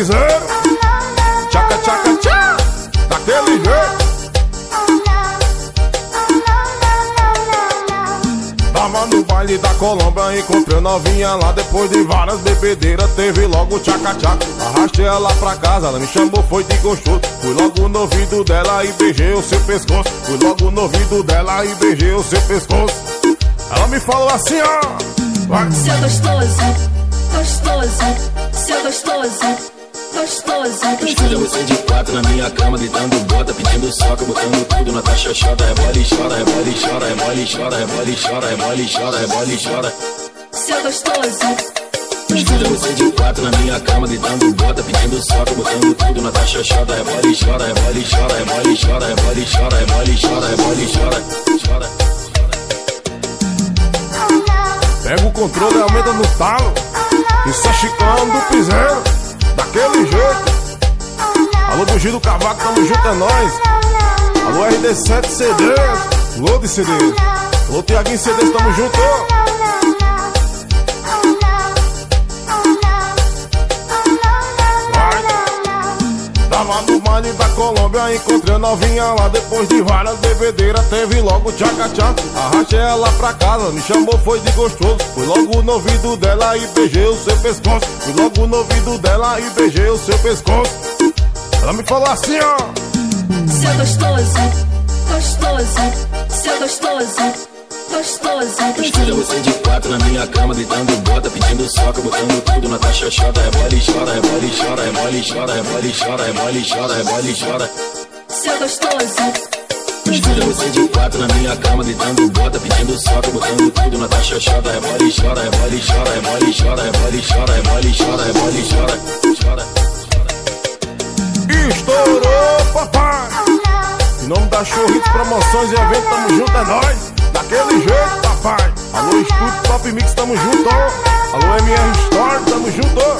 piseiro. Tchaca, tchaca, tchá. Daquele jeito. Tava no baile da Colômbia, encontrei novinha lá Depois de várias bebedeiras, teve logo tchaca-tchaca Arrastei ela pra casa, ela me chamou, foi de gostoso Fui logo no ouvido dela e beijei o seu pescoço Fui logo no ouvido dela e beijei o seu pescoço Ela me falou assim, ó. Seu gostoso, gostoso, seu gostoso gostoso. Escolha você de quatro na minha cama, gritando bota, pedindo soca, botando tudo na taxa chota, rebole chora, rebole chora, rebole chora, rebole chora, rebole chora, rebole chora. Seu gostoso. Escolha você de quatro na minha cama, gritando bota, pedindo soca, botando tudo na taxa chota, rebole chora, rebole chora, rebole chora, rebole chora, rebole chora, rebole chora, chora. Pega o controle, aumenta no talo. Isso é chicão do piseiro. Alô, do Cavaco, tamo junto, é nóis. Alô, RD7 CD, Load CD. Alô, Tiaguinho CD, tamo junto. Tava no baile da Colômbia, encontrei a novinha lá Depois de várias bebedeiras, teve logo tchaca-tchá Arrastei ela pra casa, me chamou, foi de gostoso Fui logo no ouvido dela e beijei o seu pescoço Fui logo no ouvido dela e beijei o seu pescoço Ela me falou assim, ó Seu gostoso, gostoso, seu gostoso gostoso. Escolha você de quatro na minha cama, gritando bota, pedindo soca, botando tudo na taxa chota. Rebole, chora, rebole, chora, rebole, chora, rebole, chora, rebole, chora, rebole, chora. Seu gostoso. Escolha você de quatro na minha cama, gritando bota, pedindo soca, botando tudo na taxa chota. Rebole, chora, rebole, chora, rebole, chora, rebole, chora, rebole, chora, rebole, chora, chora. Estourou, papai! Em nome da Churritos Promoções e Eventos, tamo junto, é nóis! daquele jeito, papai. Alô, Estúdio Top Mix, tamo junto. Alô, MR Store, tamo junto.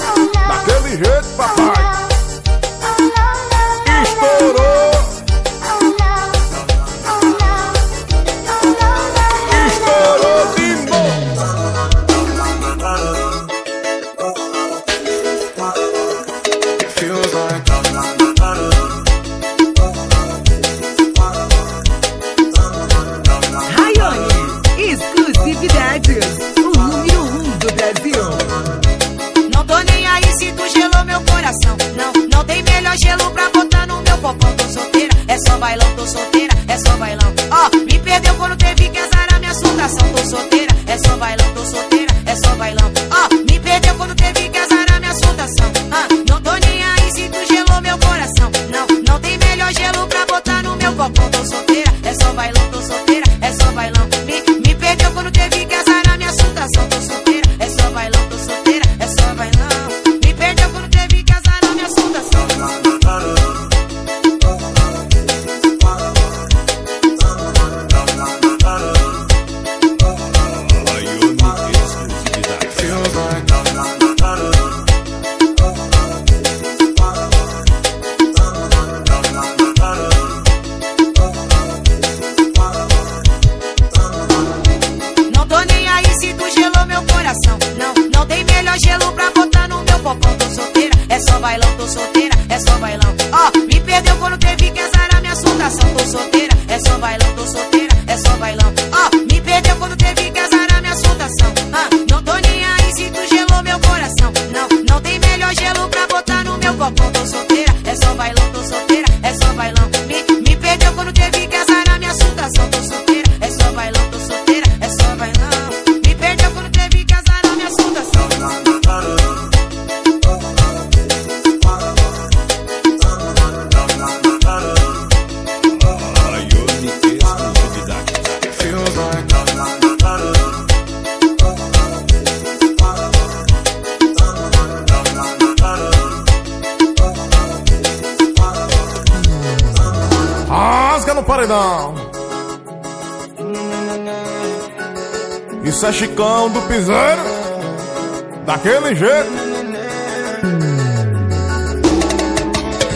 Daquele jeito.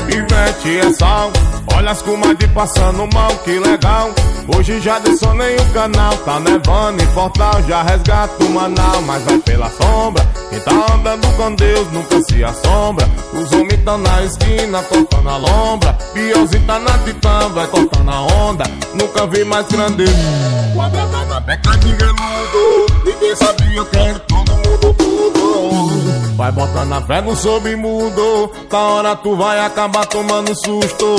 Ivete é sal, Olha as comadres passando mal, que legal. Hoje já desceu nem o canal, tá nevando em Portal, já resgato o Manal, mas vai pela sombra. Quem tá andando com Deus nunca se assombra. Os homens tão na esquina, cortando a lombra. Piorzinho tá na titã, vai cortando a onda. Nunca vi mais grande. Quadrada na beca de veludo, ninguém sabia que era todo mundo Vai botando a fé no submundo Da hora tu vai acabar tomando susto.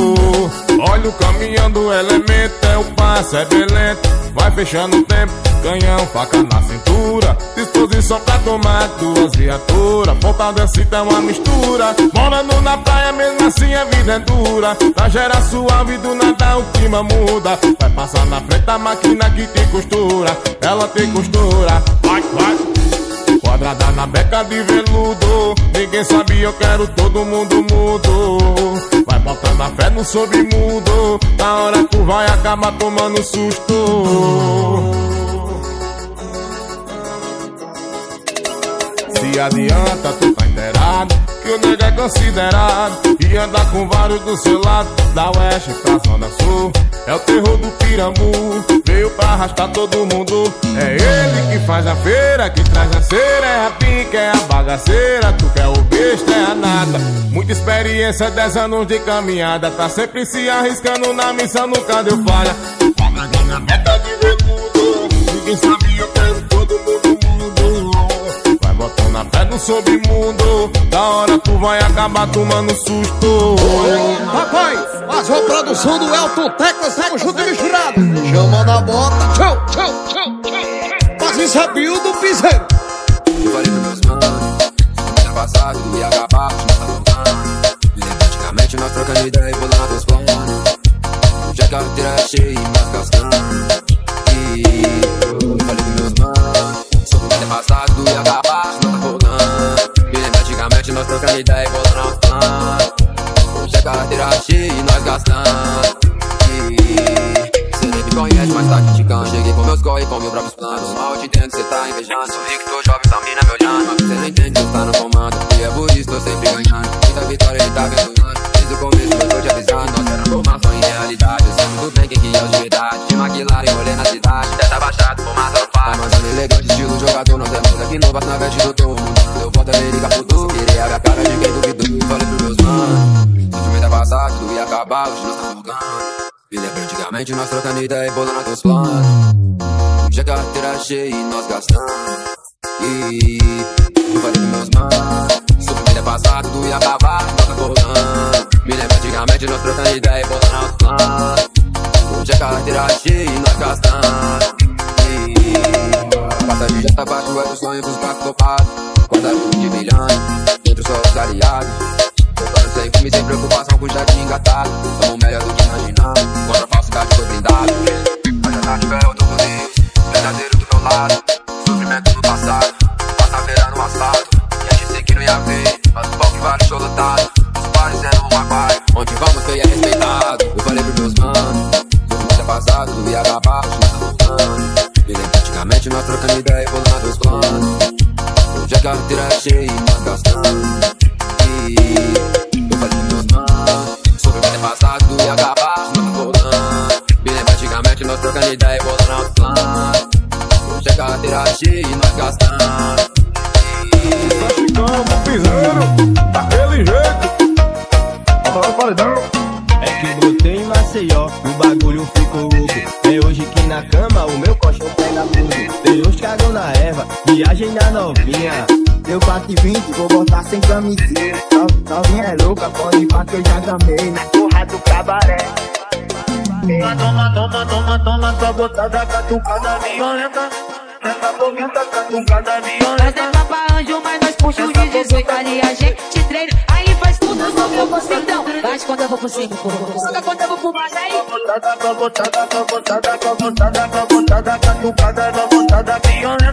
Olha o caminhando, elemento É o passo, é belento Vai fechando o tempo, canhão, faca na cintura. Disposição pra tomar duas viaturas. Ponta desse é uma mistura. Morando na praia, mesmo assim a vida é dura. Na gera suave, do nada o clima muda. Vai passar na frente a máquina que tem costura. Ela tem costura, vai, vai Quadrada na beca de veludo. Ninguém sabia, eu quero todo mundo mudo. Vai botando a fé no submundo Na hora tu vai acabar tomando susto. Se adianta, tu tá inteirado Que o nego é considerado. E anda com vários do seu lado. Da oeste pra zona sul. É o terror do Piramu Veio pra arrastar todo mundo. É ele que faz a feira Que traz a cera. É a pica, é a bagaceira Tu quer o besta, é a nada Muita experiência, 10 anos de caminhada. Tá sempre se arriscando na missão Nunca deu falha. Ninguém sabia, fé no submundo Da hora tu vai acabar tomando susto Rapaz, faz uma produção do Elton Teclas, tamo junto e misturado. Chama na bota, tchau, tchau, tchau, tchau. Mas isso é Bill do Piseiro. Eu falei pros meus manos Ano passado e acabar, Lembra antigamente nós trocando ideia e bolando os planos Hoje a carteira é cheia e nós gastando E eu falei pros meus manos Sobre o ano passado nós trocando ideia e bolando planos Hoje a carteira é cheia e nós gastando. E Cê nem me conhece, mas tá criticando. Cheguei com meus corre, com meus próprios planos. Mal eu te entendo, cê tá invejando. Sou rico, tô jovem, essa mina me olhando. Mas cê não entende, cê tá no comando. E é por isso, tô sempre ganhando. Muita vitória, ele tá abençoando Desde o começo eu tô te avisando. Nós era formação em realidade. Eu sei muito bem quem que é de verdade. De McLaren, rolê na cidade. Dessa baixada, fumaça Tá mandando elegante, estilo jogador é moleque novo, na veste do tomo Eu volto a América futuro Queria a cara de quem duvidou Falei pros meus manos Se o mês passado, tudo ia acabar Hoje nós tá jogando me lembro antigamente nós trocando ideia e bolando teus planos. A carteira é cheia e nós gastando E eu falei pros meus manos Sobre vida passado, tudo ia acabar, nós tá voltando Me lembro antigamente nós trocando ideia e bolando os planos. Hoje a carteira é cheia e nós gastando E passagem já tá baixo, é do sonho pros carros topados. Quadrado de milhões, dentro só os aliados. Tocando sem filme, sem preocupação com jardim engatado. Somos melhor do que imaginamos, contra a falsidade foi blindado Mas já na fé eu tô com Deus, verdadeiro do meu lado. Sofrimento no passado, passa-feira no asfalto. E a gente sei que não ia ver, mas o palco vale show lotado. Os bares eram um aquário, onde vamos foi é respeitado. Eu falei pros meus manos, sofrimento é passado, tudo ia acabar, antigamente nós trocando ideia e bolando os planos. Hoje a carteira é cheia e nós gastando. E eu falei meus manos Sobre o que tem passado e acabar tá voltando lembro antigamente nós trocando ideia e bolando os planos. Hoje a carteira é cheia e nós gastando viagem na novinha. Deu 4 e 20, vou botar sem camisinha. No- Novinha é louca, pode ir que eu já gamei. Na porra do cabaré. Toma, toma, toma, toma, toma, tua botada catucada violenta. Essa boqueta catucada Nós é violenta. papa anjo, mas nós puxa de 18 ali a gente treina. Aí faz tudo sobre o considão. Mas quando eu vou pro 5, joga quando eu vou pro mais aí. Botada, botada, botada, botada, tua botada catucada, botada violenta, violenta,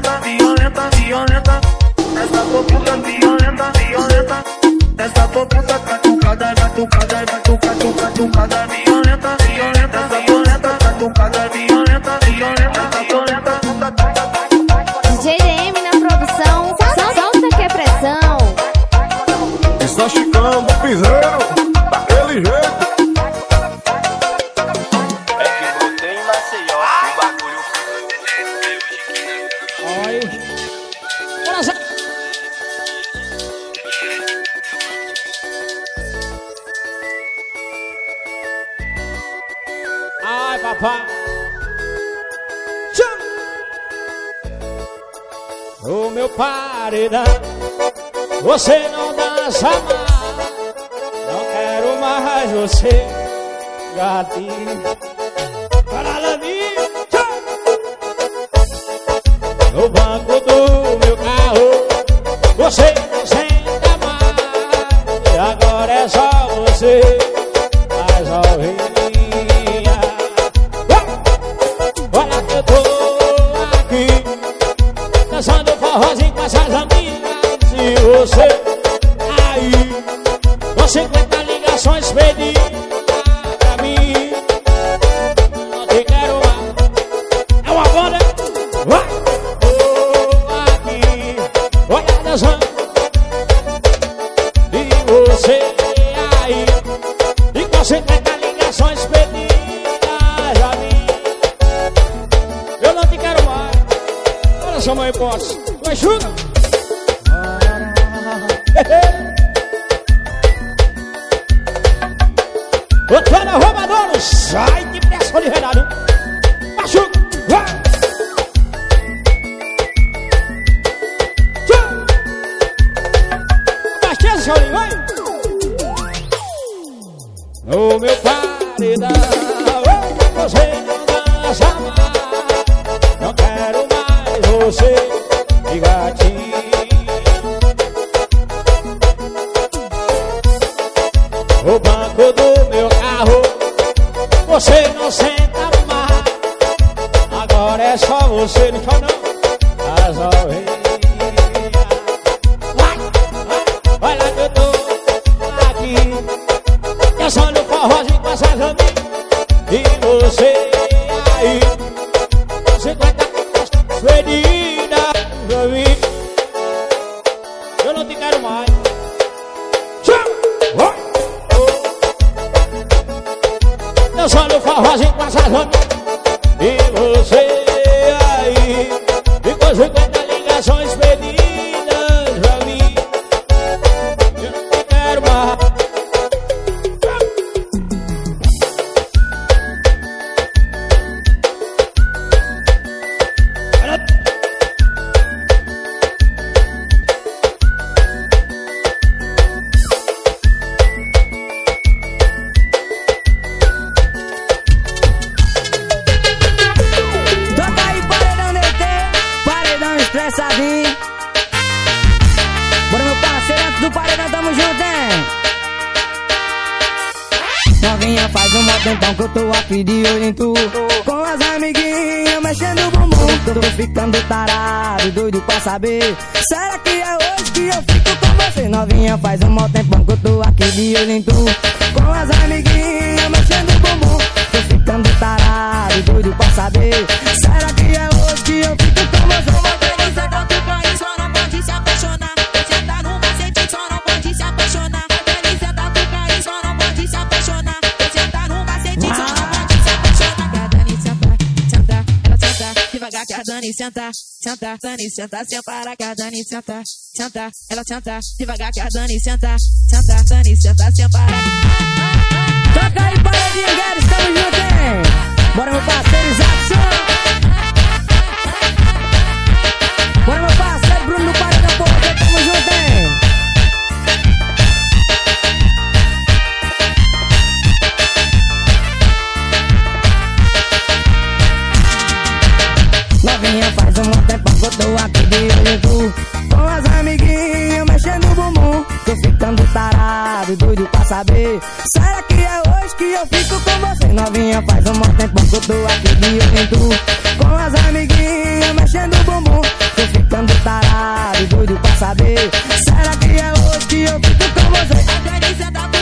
catucada, catucada, Hello. senta, Dani senta, separa que a Dani senta, senta, ela senta, devagar que a Dani senta, senta, Dani senta, separa. Toca aí, paradinha, de mulheres, estamos juntos. Bora meu parceiro, Jackson. pediu pra saber. Será que é hoje que eu fico com você? Novinha, faz um monte tempo que eu tô aqui de olho tu. Com as amiguinhas mexendo o bumbum. Tô ficando tarado, doido pra saber. Será que é hoje que eu fico com você? A Clarice tá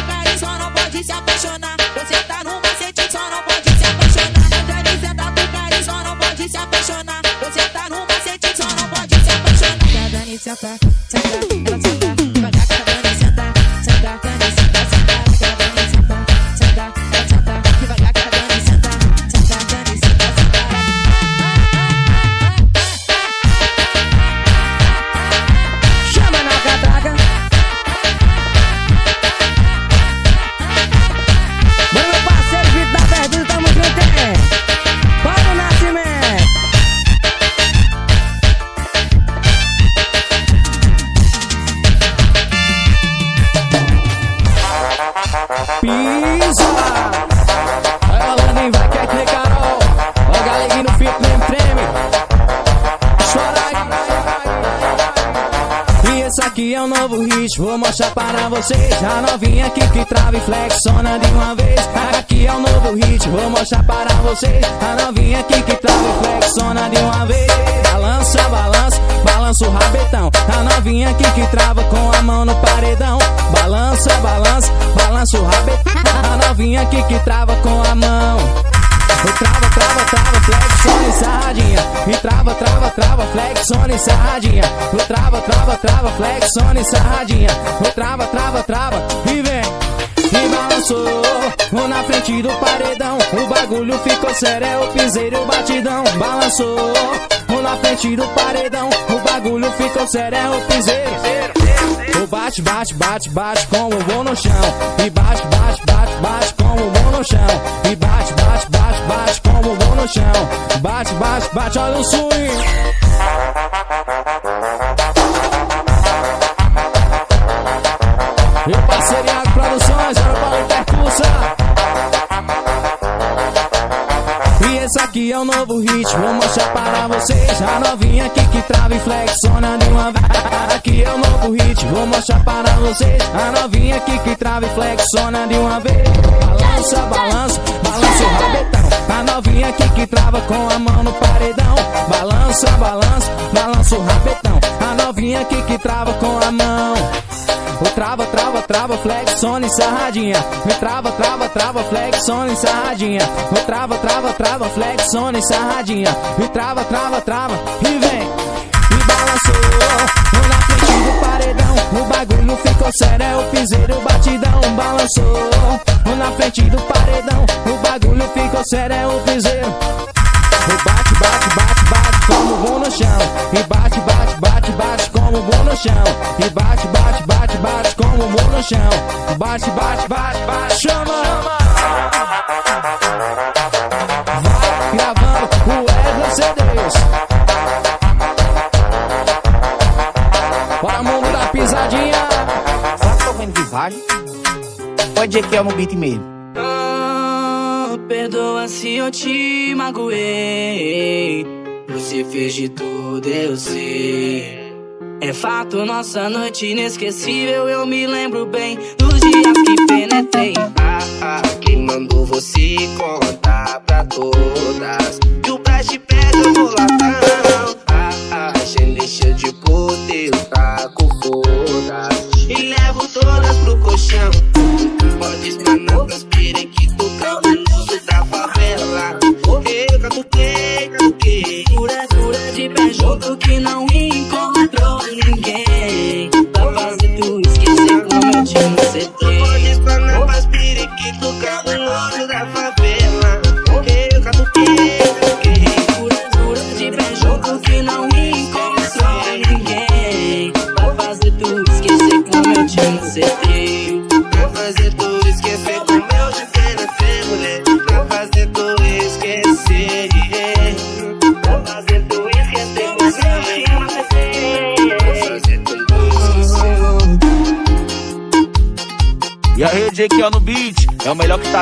Balança, balança, balança o rabetão. A novinha aqui que trava com a mão. E trava, trava, trava, flexiona e sarradinha. E trava, trava, trava, flexiona e sarradinha. E trava, trava, trava, flexiona e sarradinha. E trava, trava, trava e vem. E balançou na frente do paredão. O bagulho ficou sério, é o piseiro o batidão. Balançou na frente do paredão. O bagulho ficou sério, é o piseiro. O bate, bate, bate, bate com o no chão. E bate, bate, bate, bate com o no chão. E bate, bate, bate, bate com o no chão. Bate, bate, bate, olha o swing. E aqui é o novo hit, vou mostrar para vocês. A novinha aqui que trava e flexiona de uma vez. Aqui é o novo hit, vou mostrar para vocês. A novinha aqui que trava e flexiona de uma vez. Balança, balança, balança o rabetão. A novinha aqui que trava com a mão no paredão. Balança, balança, balança o rabetão. A novinha aqui que trava com a mão. O trava, trava, trava, flexiona e sarradinha. Me trava, trava, trava, flexiona e sarradinha. O trava, trava, trava, flexiona e sarradinha. Me trava, trava, trava e vem. E balançou na frente do paredão. O bagulho ficou sério, é o piseiro, batidão. Balançou na frente do paredão. O bagulho ficou sério, é o piseiro. O bate, bate, bate, bate como bom no chão. E bate, bate, bate, bate como bom no chão. E bate, bate, bate, bate como bom no chão. Bate, bate, bate, bate, chama. Vai gravando o Wesley CDs. Bora mundo da pisadinha. Será que tô vendo visagem? Pode dizer que é no beat mesmo. Ah, perdoa se eu te magoei. Você fez de tudo, eu sei. É fato, nossa noite inesquecível. Eu me lembro bem dos dias que penetrei. Ah, ah, quem mandou você contar pra todas? Que o Brás pega boladão. Ah, ah, gene cheio de poder, taco foda. E levo todas pro colchão.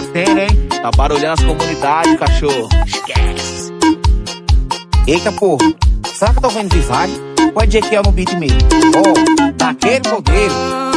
Tá tendo, hein? Tá barulhando as comunidades, cachorro. Esquece. Eita porra, será que eu tô vendo visagem? Pode dizer que é no beat mesmo. Ó, daquele modelo.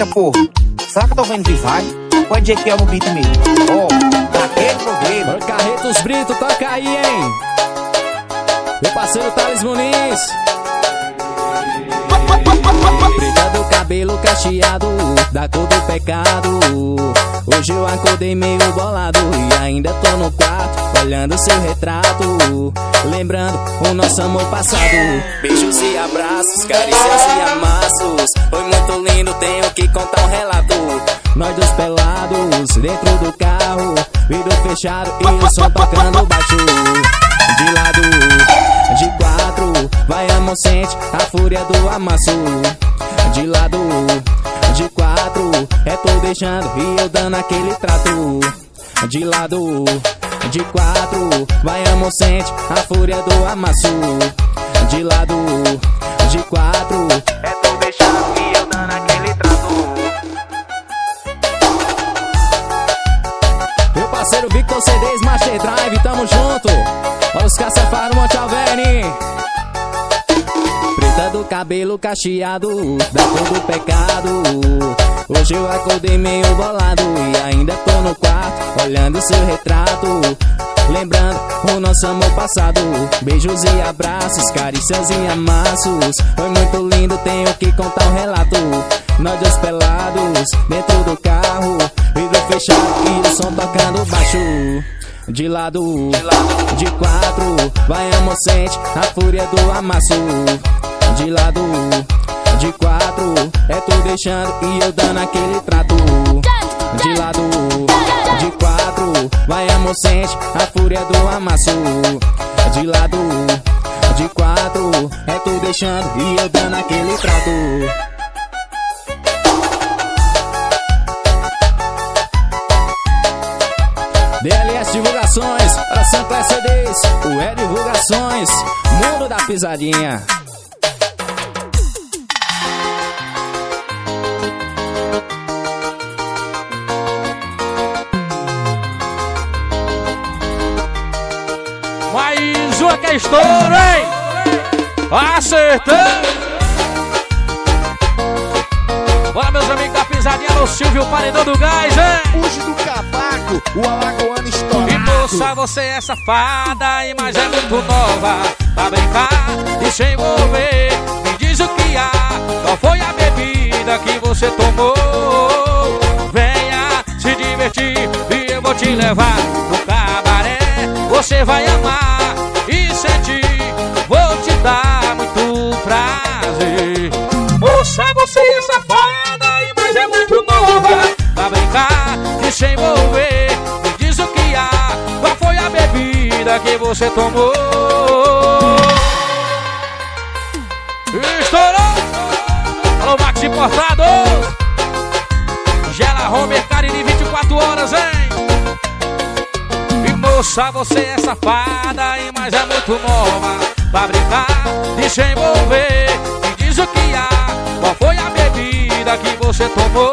Eita porra, que eu tô vendo visagem? Ou é Jake no beat mesmo? Ó, daquele problema. Carretos Brito, toca aí, hein? Meu parceiro Thales Muniz. Preta do cabelo cacheado, da cor do pecado. Hoje eu acordei meio bolado e ainda tô no quarto, olhando seu retrato. Lembrando o nosso amor passado. Beijos e abraços, carícias e amassos. Foi muito lindo, tenho que contar um relato. Nós dois pelados, dentro do carro, vidro fechado e o som tocando baixo. De lado, de quatro, vai amor sente a fúria do amasso. De lado, de quatro, é tu deixando e eu dando aquele trato. De lado, de quatro, vai amor sente a fúria do amasso. De lado, de quatro, é tu deixando e eu dando aquele trato. Meu parceiro Victor CDs Master Drive, tamo junto. Olha os caçafaros Monte Alverne. Preta do cabelo cacheado, da cor do pecado. Hoje eu acordei meio bolado e ainda tô no quarto, olhando seu retrato. Lembrando o nosso amor passado. Beijos e abraços, carícias e amassos. Foi muito lindo, tenho que contar um relato. Nós dois pelados, dentro do carro, vidro fechado e o som tocando baixo. De lado, de quatro, vai amor sente a fúria do amasso. De lado, de quatro, é tu deixando e eu dando aquele trato. De lado, de quatro, vai amor sente a fúria do amasso. De lado, de quatro, é tu deixando e eu dando aquele trato. DLS Divulgações, para Sancler CDs, o E Divulgações, Mundo da Pisadinha. É estouro, hein? Acertando! Bora, meus amigos da pisadinha, no Silvio Paredão do Gás, hein? Puxe do cavaco, o alagoano estourado. E moça, você é safada e mais é muito nova Pra brincar e se envolver Me diz o que há, qual foi a bebida que você tomou Venha se divertir e eu vou te levar no cabaré Você vai amar vou te dar muito prazer Moça, você é safada e mais é muito nova Pra brincar e se envolver Me diz o que há, qual foi a bebida que você tomou Estourou! Alô, Max Importados! Gela Homer, Carine 24 horas, hein? Moça, você é safada e mais é muito nova Pra brincar se envolver. Me diz o que há, qual foi a bebida que você tomou?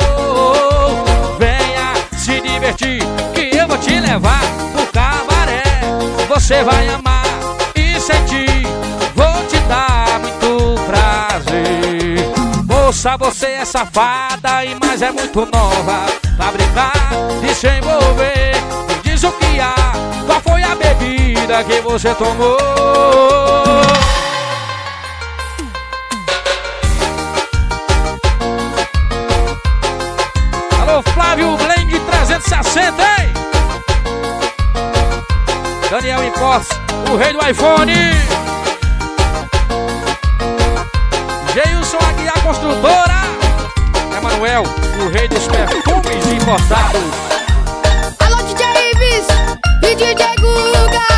Venha se divertir que eu vou te levar pro cabaré. Você vai amar e sentir, vou te dar muito prazer. Moça, você é safada e mais é muito nova. Pra brincar bebida que você tomou Alô, Flávio Blend 360, hein? Daniel Impostos, o rei do iPhone. Geilson Aguiar Construtora. Emanuel, o rei dos perfumes importados. Alô, DJ Ives e DJ Guga.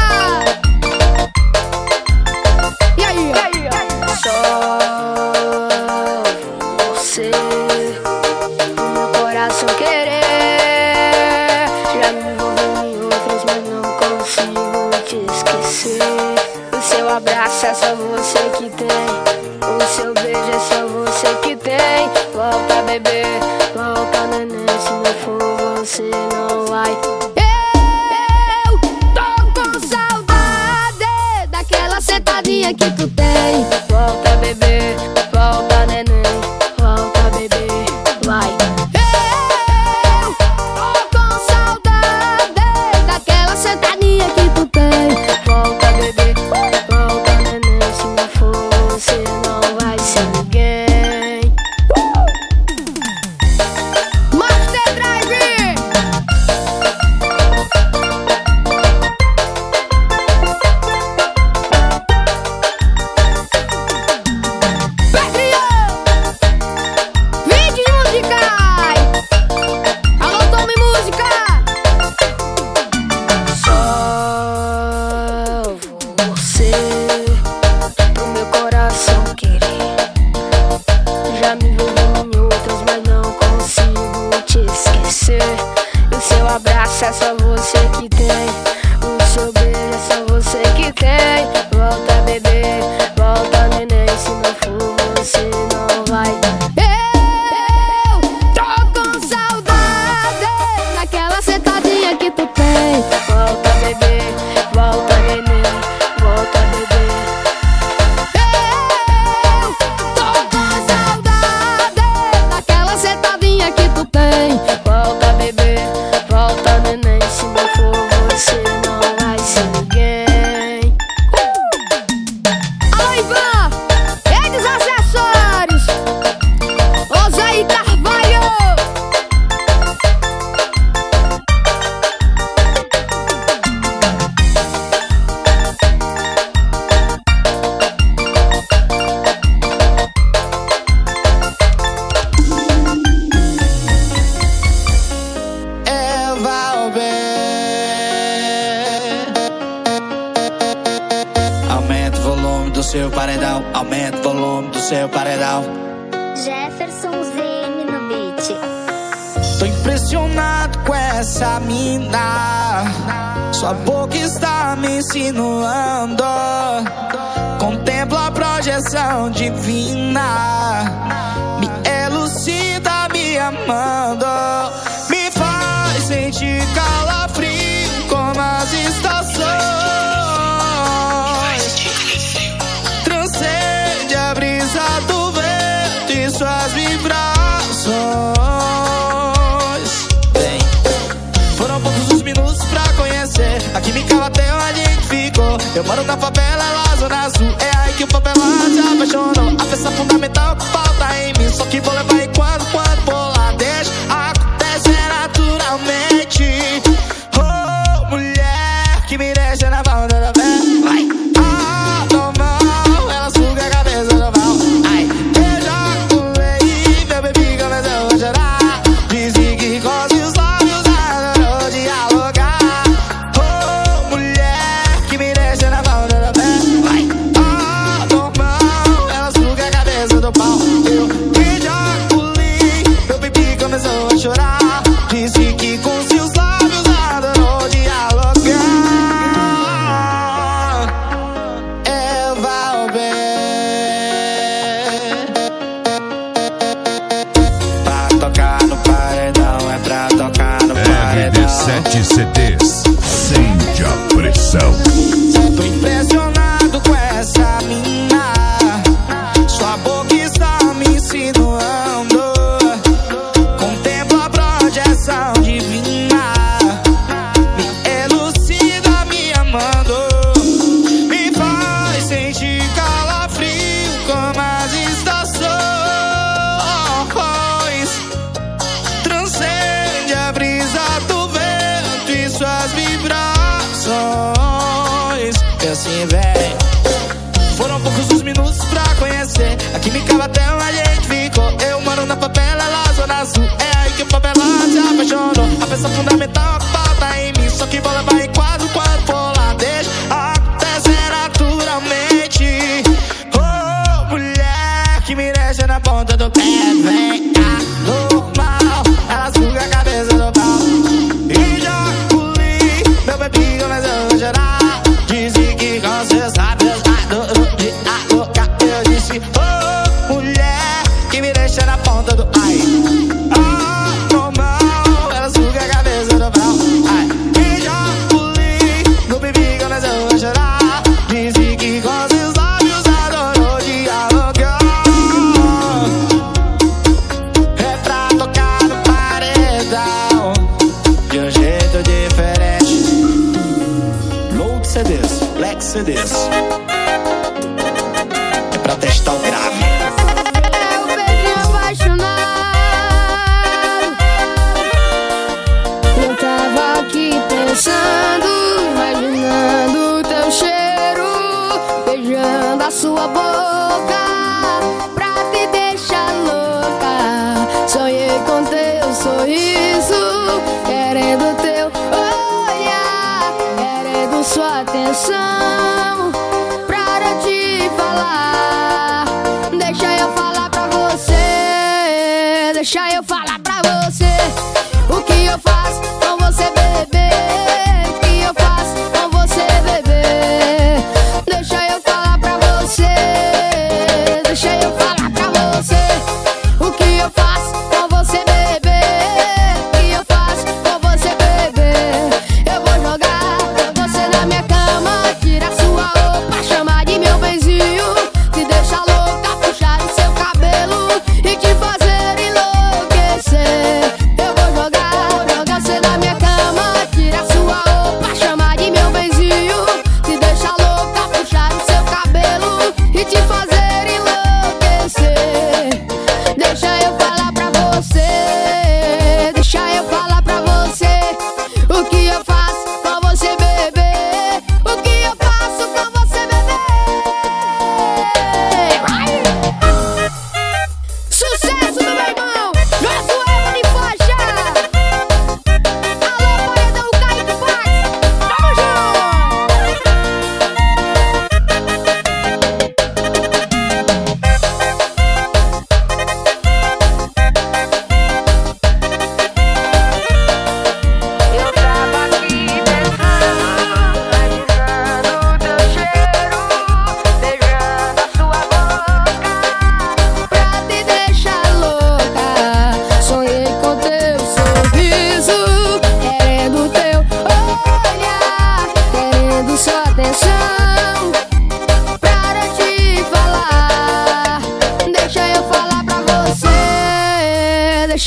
as vibrações. Bem, foram poucos os minutos pra conhecer. A química bateu, a gente ficou. Eu moro na favela, ela zona azul. É aí que o papel se apaixonou. A peça fundamental que falta em mim. Só que vou levar em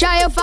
Deixa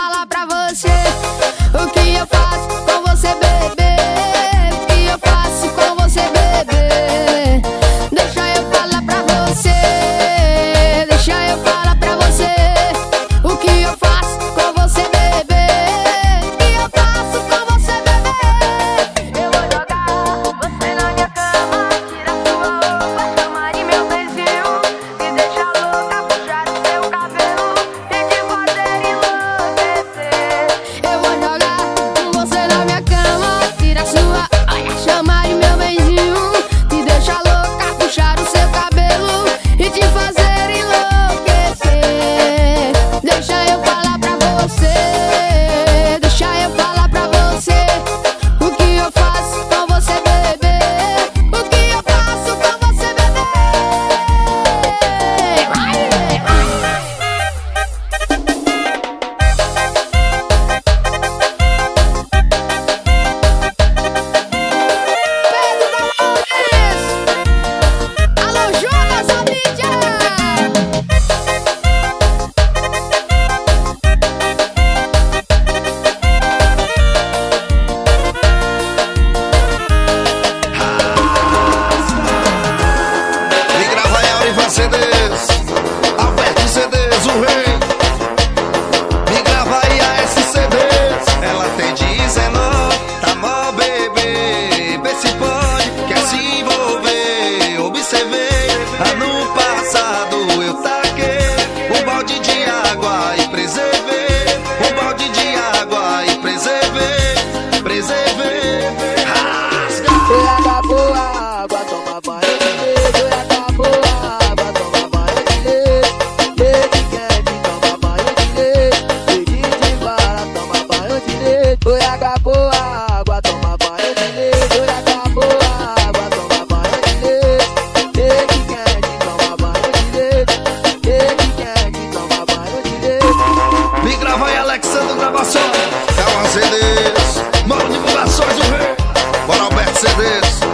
this.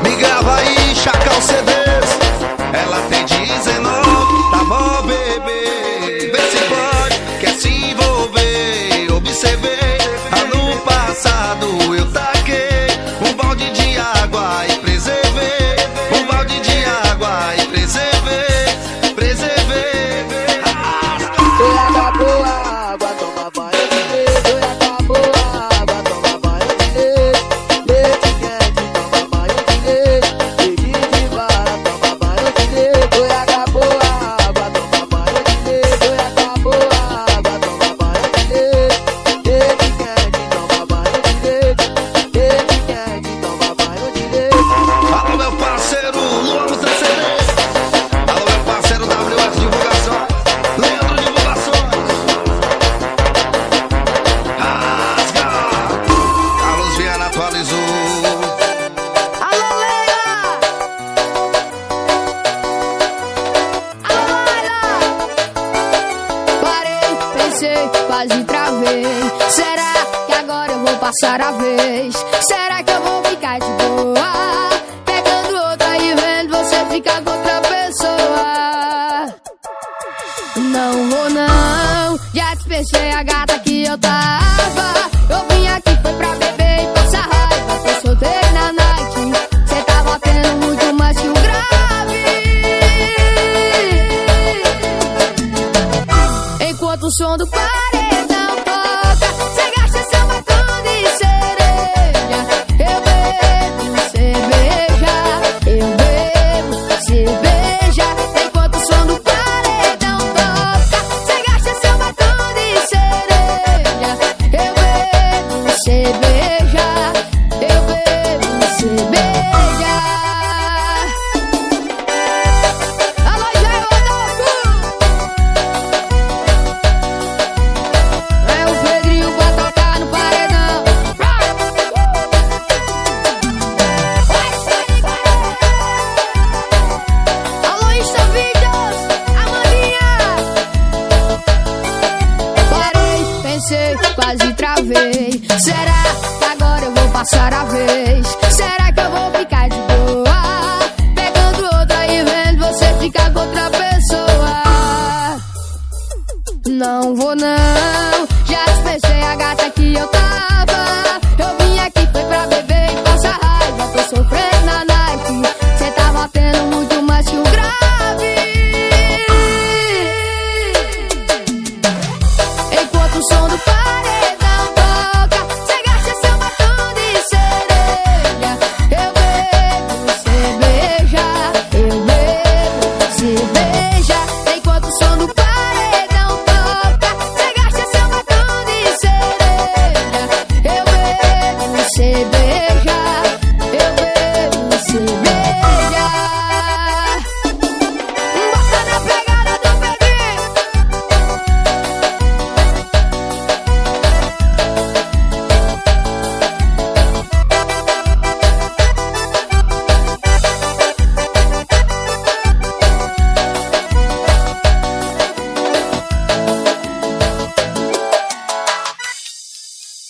Passar a vez?